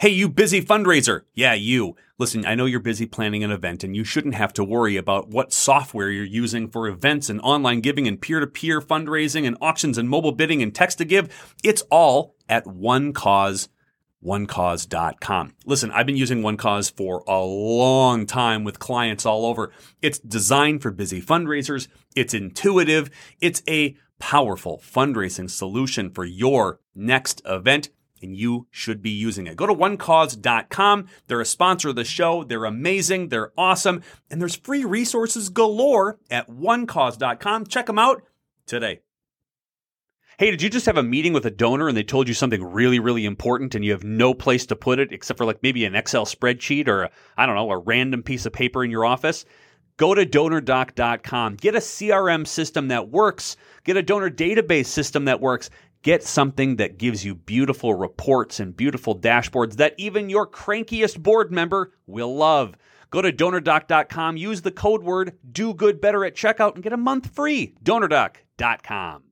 Hey, you busy fundraiser. Yeah, you. Listen, I know you're busy planning an event and you shouldn't have to worry about what software you're using for events and online giving and peer to peer fundraising and auctions and mobile bidding and text to give. It's all at one cause onecause.com. Listen, I've been using OneCause for a long time with clients all over. It's designed for busy fundraisers. It's intuitive. It's a powerful fundraising solution for your next event and you should be using it. Go to onecause.com. They're a sponsor of the show. They're amazing. They're awesome. And there's free resources galore at onecause.com. Check them out today. Hey, did you just have a meeting with a donor and they told you something really, really important and you have no place to put it except for like maybe an Excel spreadsheet or I don't know, a random piece of paper in your office? Go to donordock.com. Get a CRM system that works. Get a donor database system that works. Get something that gives you beautiful reports and beautiful dashboards that even your crankiest board member will love. Go to donordock.com, use the code word do good better at checkout and get a month free. donordock.com.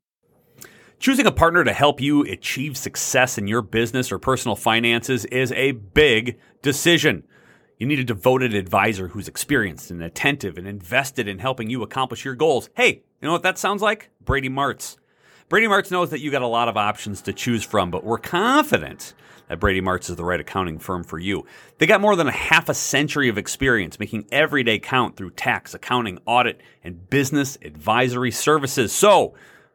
Choosing a partner to help you achieve success in your business or personal finances is a big decision. You need a devoted advisor who's experienced and attentive and invested in helping you accomplish your goals. Hey, you know what that sounds like? Brady Martz. Brady Martz knows that you got a lot of options to choose from, but we're confident that Brady Martz is the right accounting firm for you. They got more than a half a century of experience making every day count through tax, accounting, audit, and business advisory services. So,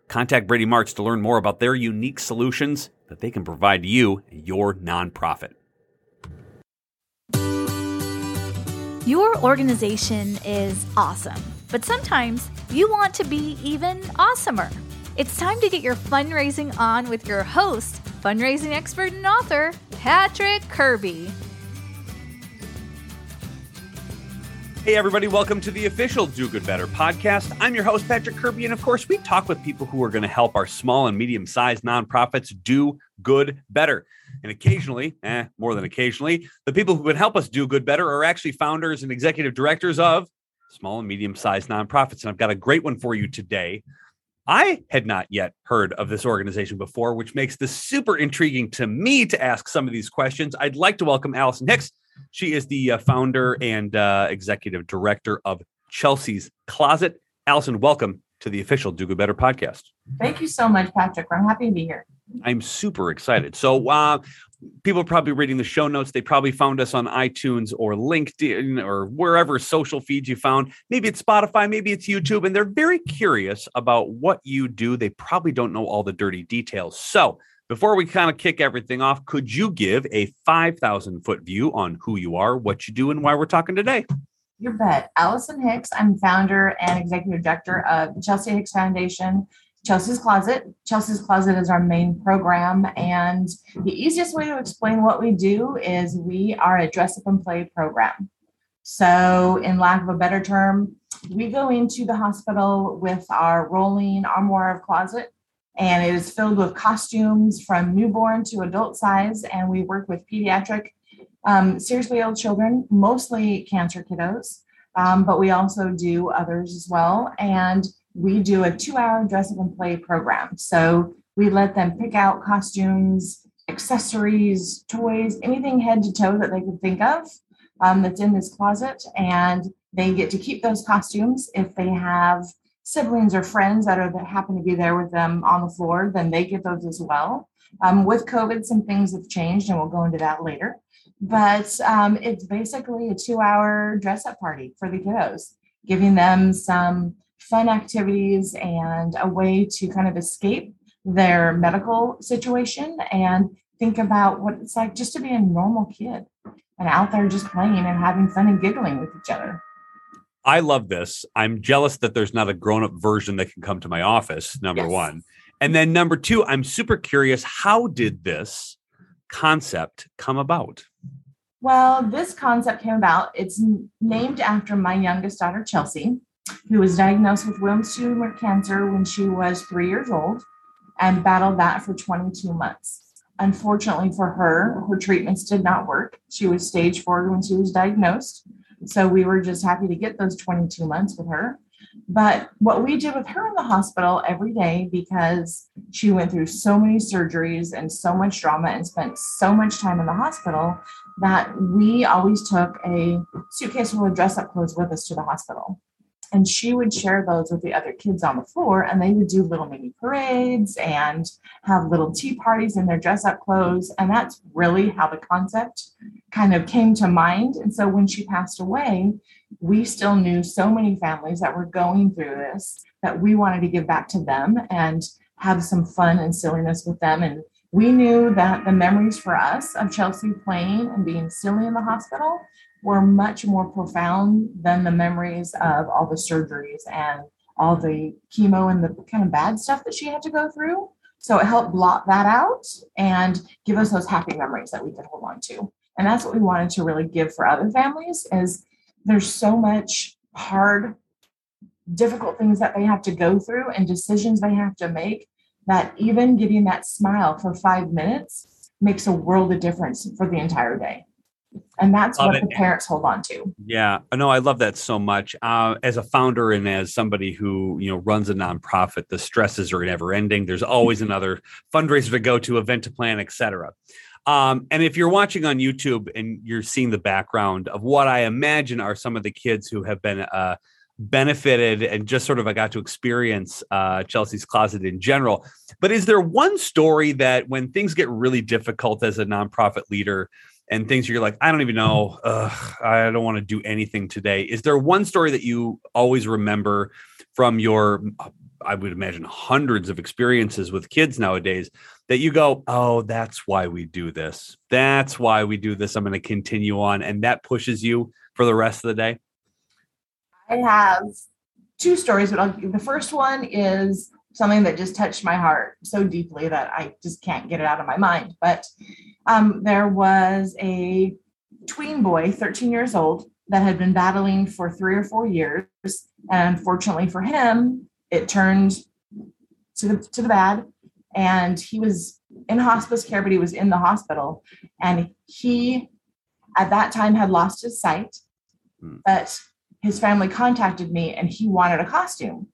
Contact Brady Martz to learn more about their unique solutions that they can provide you and your nonprofit. Your organization is awesome, but sometimes you want to be even awesomer. It's time to get your fundraising on with your host, fundraising expert and author, Patrick Kirby. Hey, everybody, welcome to the official Do Good Better podcast. I'm your host, Patrick Kirby. And of course, we talk with people who are going to help our small and medium sized nonprofits do good better. And occasionally, eh, more than occasionally, the people who can help us do good better are actually founders and executive directors of small and medium sized nonprofits. And I've got a great one for you today. I had not yet heard of this organization before, which makes this super intriguing to me to ask some of these questions. I'd like to welcome Alison Hicks. She is the uh, founder and uh, executive director of Chelsea's Closet. Alison, welcome to the official Do Good Better podcast. Thank you so much, Patrick. I'm happy to be here. I'm super excited. So, uh, people are probably reading the show notes. They probably found us on iTunes or LinkedIn or wherever social feeds you found. Maybe it's Spotify, maybe it's YouTube, and they're very curious about what you do. They probably don't know all the dirty details. So, before we kind of kick everything off, could you give a 5,000 foot view on who you are, what you do, and why we're talking today? You bet. Alison Hicks. I'm founder and executive director of Chelsea Hicks Foundation, Chelsea's Closet. Chelsea's Closet is our main program. And the easiest way to explain what we do is we are a dress up and play program. So, in lack of a better term, we go into the hospital with our rolling armoire of closet and it is filled with costumes from newborn to adult size. And we work with pediatric, um, seriously ill children, mostly cancer kiddos, um, but we also do others as well. And we do a two hour dress up and play program. So we let them pick out costumes, accessories, toys, anything head to toe that they could think of um, that's in this closet. And they get to keep those costumes if they have siblings or friends that are that happen to be there with them on the floor, then they get those as well. Um, with COVID, some things have changed, and we'll go into that later. But um, it's basically a two-hour dress-up party for the kiddos, giving them some fun activities and a way to kind of escape their medical situation and think about what it's like just to be a normal kid and out there just playing and having fun and giggling with each other. I love this. I'm jealous that there's not a grown up version that can come to my office, number yes. one. And then number two, I'm super curious how did this concept come about? Well, this concept came about. It's named after my youngest daughter, Chelsea, who was diagnosed with Wilms tumor cancer when she was three years old and battled that for 22 months. Unfortunately for her, her treatments did not work. She was stage four when she was diagnosed. So we were just happy to get those 22 months with her. But what we did with her in the hospital every day, because she went through so many surgeries and so much drama and spent so much time in the hospital, that we always took a suitcase full of dress up clothes with us to the hospital. And she would share those with the other kids on the floor, and they would do little mini parades and have little tea parties in their dress up clothes. And that's really how the concept kind of came to mind. And so when she passed away, we still knew so many families that were going through this that we wanted to give back to them and have some fun and silliness with them. And we knew that the memories for us of Chelsea playing and being silly in the hospital were much more profound than the memories of all the surgeries and all the chemo and the kind of bad stuff that she had to go through. So it helped blot that out and give us those happy memories that we could hold on to. And that's what we wanted to really give for other families is there's so much hard difficult things that they have to go through and decisions they have to make that even getting that smile for 5 minutes makes a world of difference for the entire day and that's love what it. the parents hold on to. Yeah. No i love that so much. Uh, as a founder and as somebody who you know runs a nonprofit the stresses are never ending. There's always another fundraiser to go to event to plan etc um, and if you're watching on youtube and you're seeing the background of what i imagine are some of the kids who have been uh, benefited and just sort of I got to experience uh, Chelsea's Closet in general. But is there one story that when things get really difficult as a nonprofit leader, and things you're like, I don't even know, Ugh, I don't want to do anything today. Is there one story that you always remember from your, I would imagine, hundreds of experiences with kids nowadays that you go, oh, that's why we do this. That's why we do this. I'm going to continue on. And that pushes you for the rest of the day? I have two stories, but I'll, the first one is something that just touched my heart so deeply that I just can't get it out of my mind. But um, there was a tween boy, 13 years old, that had been battling for three or four years. And unfortunately for him, it turned to the, to the bad. And he was in hospice care, but he was in the hospital. And he, at that time, had lost his sight. Hmm. But his family contacted me and he wanted a costume.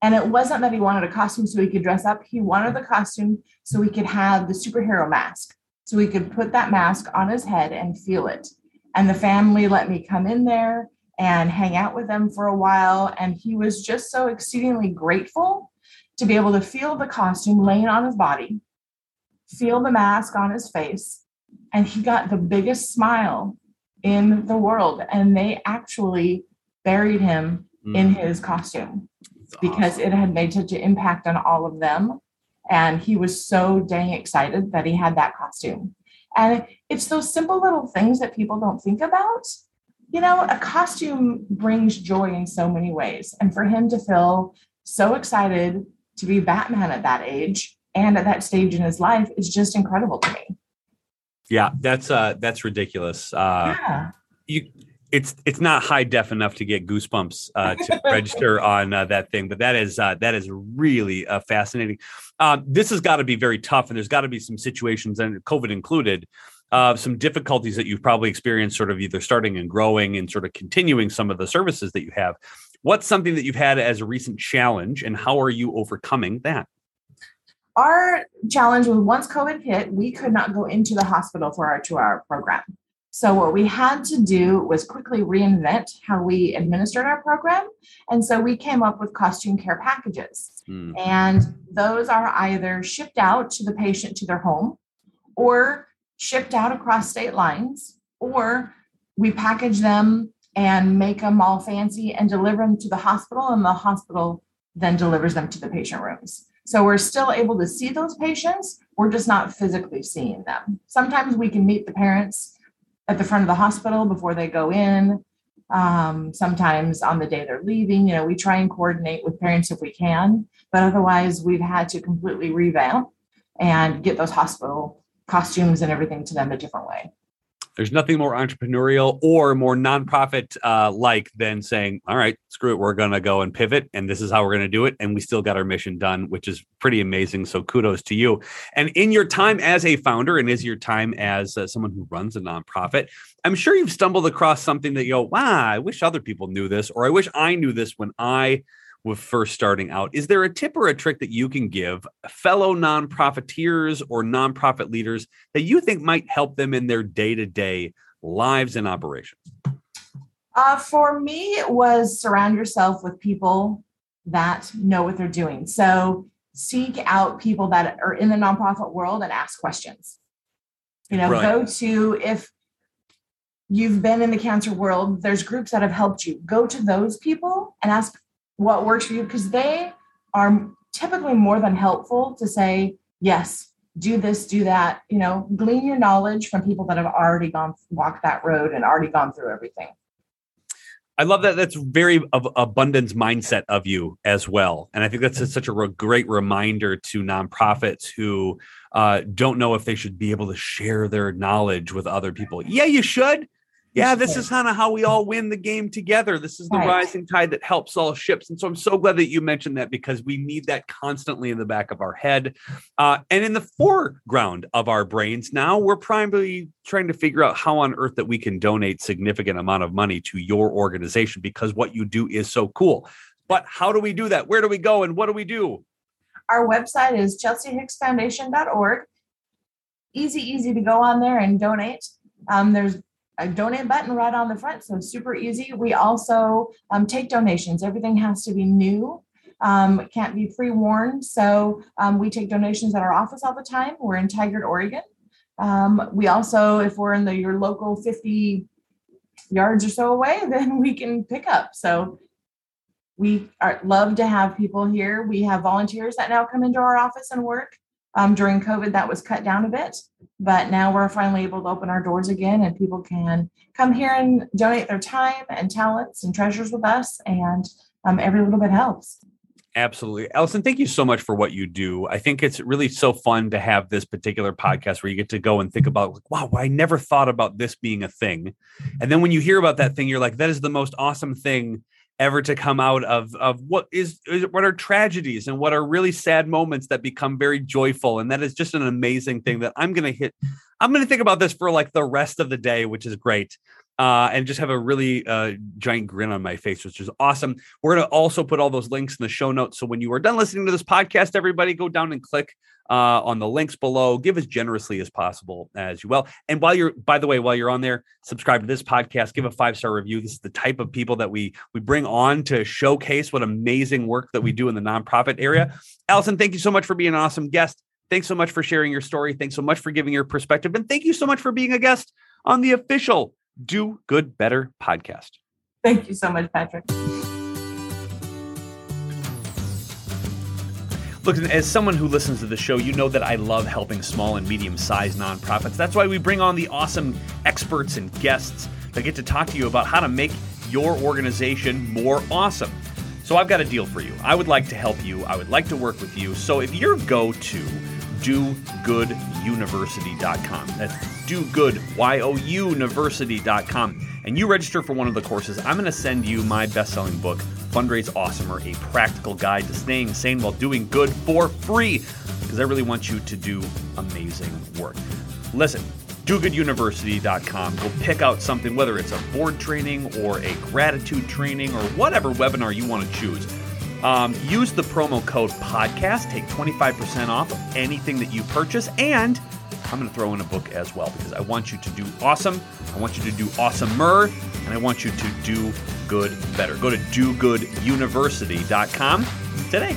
And it wasn't that he wanted a costume so he could dress up, he wanted the costume so he could have the superhero mask so he could put that mask on his head and feel it. And the family let me come in there and hang out with them for a while. And he was just so exceedingly grateful to be able to feel the costume laying on his body, feel the mask on his face. And he got the biggest smile in the world. And they actually buried him mm. in his costume because it had made such an impact on all of them and he was so dang excited that he had that costume. And it's those simple little things that people don't think about. You know, a costume brings joy in so many ways. And for him to feel so excited to be Batman at that age and at that stage in his life is just incredible to me. Yeah, that's uh that's ridiculous. Uh yeah. you it's it's not high def enough to get goosebumps uh, to register on uh, that thing, but that is uh, that is really uh, fascinating. Um, this has got to be very tough, and there's got to be some situations, and COVID included, uh, some difficulties that you've probably experienced, sort of either starting and growing and sort of continuing some of the services that you have. What's something that you've had as a recent challenge, and how are you overcoming that? Our challenge was once COVID hit, we could not go into the hospital for our two-hour program. So, what we had to do was quickly reinvent how we administered our program. And so, we came up with costume care packages. Mm. And those are either shipped out to the patient to their home or shipped out across state lines, or we package them and make them all fancy and deliver them to the hospital, and the hospital then delivers them to the patient rooms. So we're still able to see those patients, we're just not physically seeing them. Sometimes we can meet the parents at the front of the hospital before they go in. Um, sometimes on the day they're leaving, you know, we try and coordinate with parents if we can, but otherwise we've had to completely revamp and get those hospital costumes and everything to them a different way. There's nothing more entrepreneurial or more nonprofit uh, like than saying, all right, screw it, we're going to go and pivot, and this is how we're going to do it. And we still got our mission done, which is pretty amazing. So kudos to you. And in your time as a founder and is your time as uh, someone who runs a nonprofit, I'm sure you've stumbled across something that you go, wow, I wish other people knew this, or I wish I knew this when I with first starting out. Is there a tip or a trick that you can give fellow nonprofiteers or nonprofit leaders that you think might help them in their day to day lives and operations? Uh, for me, it was surround yourself with people that know what they're doing. So seek out people that are in the nonprofit world and ask questions. You know, right. go to if you've been in the cancer world, there's groups that have helped you. Go to those people and ask what works for you because they are typically more than helpful to say, yes, do this, do that, you know, glean your knowledge from people that have already gone walked that road and already gone through everything. I love that. That's very of abundance mindset of you as well, and I think that's such a re- great reminder to nonprofits who uh, don't know if they should be able to share their knowledge with other people. Yeah, you should yeah, this is kind of how we all win the game together. This is the right. rising tide that helps all ships. And so I'm so glad that you mentioned that because we need that constantly in the back of our head. Uh, and in the foreground of our brains now, we're primarily trying to figure out how on earth that we can donate significant amount of money to your organization because what you do is so cool. But how do we do that? Where do we go and what do we do? Our website is chelseahicksfoundation.org. Easy, easy to go on there and donate. Um, there's a donate button right on the front. So super easy. We also um, take donations. Everything has to be new. Um, can't be pre-warned. So um, we take donations at our office all the time. We're in Tigard, Oregon. Um, we also, if we're in the your local 50 yards or so away, then we can pick up. So we are, love to have people here. We have volunteers that now come into our office and work. Um, during COVID, that was cut down a bit, but now we're finally able to open our doors again, and people can come here and donate their time and talents and treasures with us, and um, every little bit helps. Absolutely. Alison, thank you so much for what you do. I think it's really so fun to have this particular podcast where you get to go and think about, like, wow, I never thought about this being a thing. And then when you hear about that thing, you're like, that is the most awesome thing ever to come out of of what is, is what are tragedies and what are really sad moments that become very joyful. And that is just an amazing thing that i'm going to hit i'm going to think about this for like the rest of the day which is great uh, and just have a really uh, giant grin on my face, which is awesome. We're going to also put all those links in the show notes. So when you are done listening to this podcast, everybody go down and click uh, on the links below. Give as generously as possible as you will. And while you're, by the way, while you're on there, subscribe to this podcast. Give a five star review. This is the type of people that we we bring on to showcase what amazing work that we do in the nonprofit area. Alison, thank you so much for being an awesome guest. Thanks so much for sharing your story. Thanks so much for giving your perspective, and thank you so much for being a guest on the official Do Good Better podcast. Thank you so much, Patrick. Look, as someone who listens to the show, you know that I love helping small and medium sized nonprofits. That's why we bring on the awesome experts and guests that get to talk to you about how to make your organization more awesome. So I've got a deal for you. I would like to help you, I would like to work with you. So if you go to dogooduniversity.com, that's dogood, Y O U university.com, and you register for one of the courses, I'm going to send you my best selling book Fundraise Awesomer, a practical guide to staying sane while doing good for free, because I really want you to do amazing work. Listen, dogooduniversity.com. Go pick out something, whether it's a board training or a gratitude training or whatever webinar you want to choose. Um, use the promo code podcast, take 25% off of anything that you purchase, and I'm going to throw in a book as well because I want you to do awesome. I want you to do awesomer, and I want you to do good better. Go to dogooduniversity.com today.